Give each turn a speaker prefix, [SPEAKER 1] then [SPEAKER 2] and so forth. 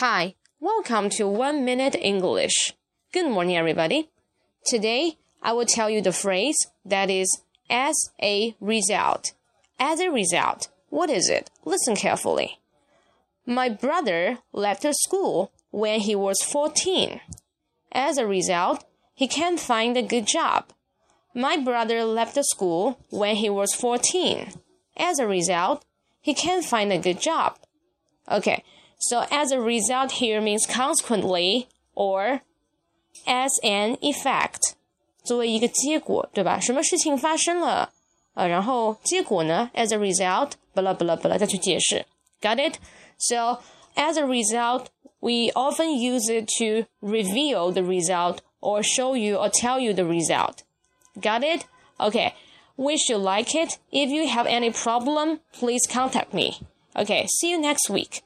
[SPEAKER 1] Hi, welcome to One Minute English. Good morning, everybody. Today, I will tell you the phrase that is as a result. As a result, what is it? Listen carefully. My brother left the school when he was 14. As a result, he can't find a good job. My brother left the school when he was 14. As a result, he can't find a good job. Okay, so as a result here means consequently or as an effect，作为一个结果，对吧？什么事情发生了？呃，然后结果呢？As a result，巴拉巴拉巴拉，再去解释。Got it? So as a result, we often use it to reveal the result or show you or tell you the result. Got it? Okay. Wish you like it. If you have any problem, please contact me. Okay. See you next week.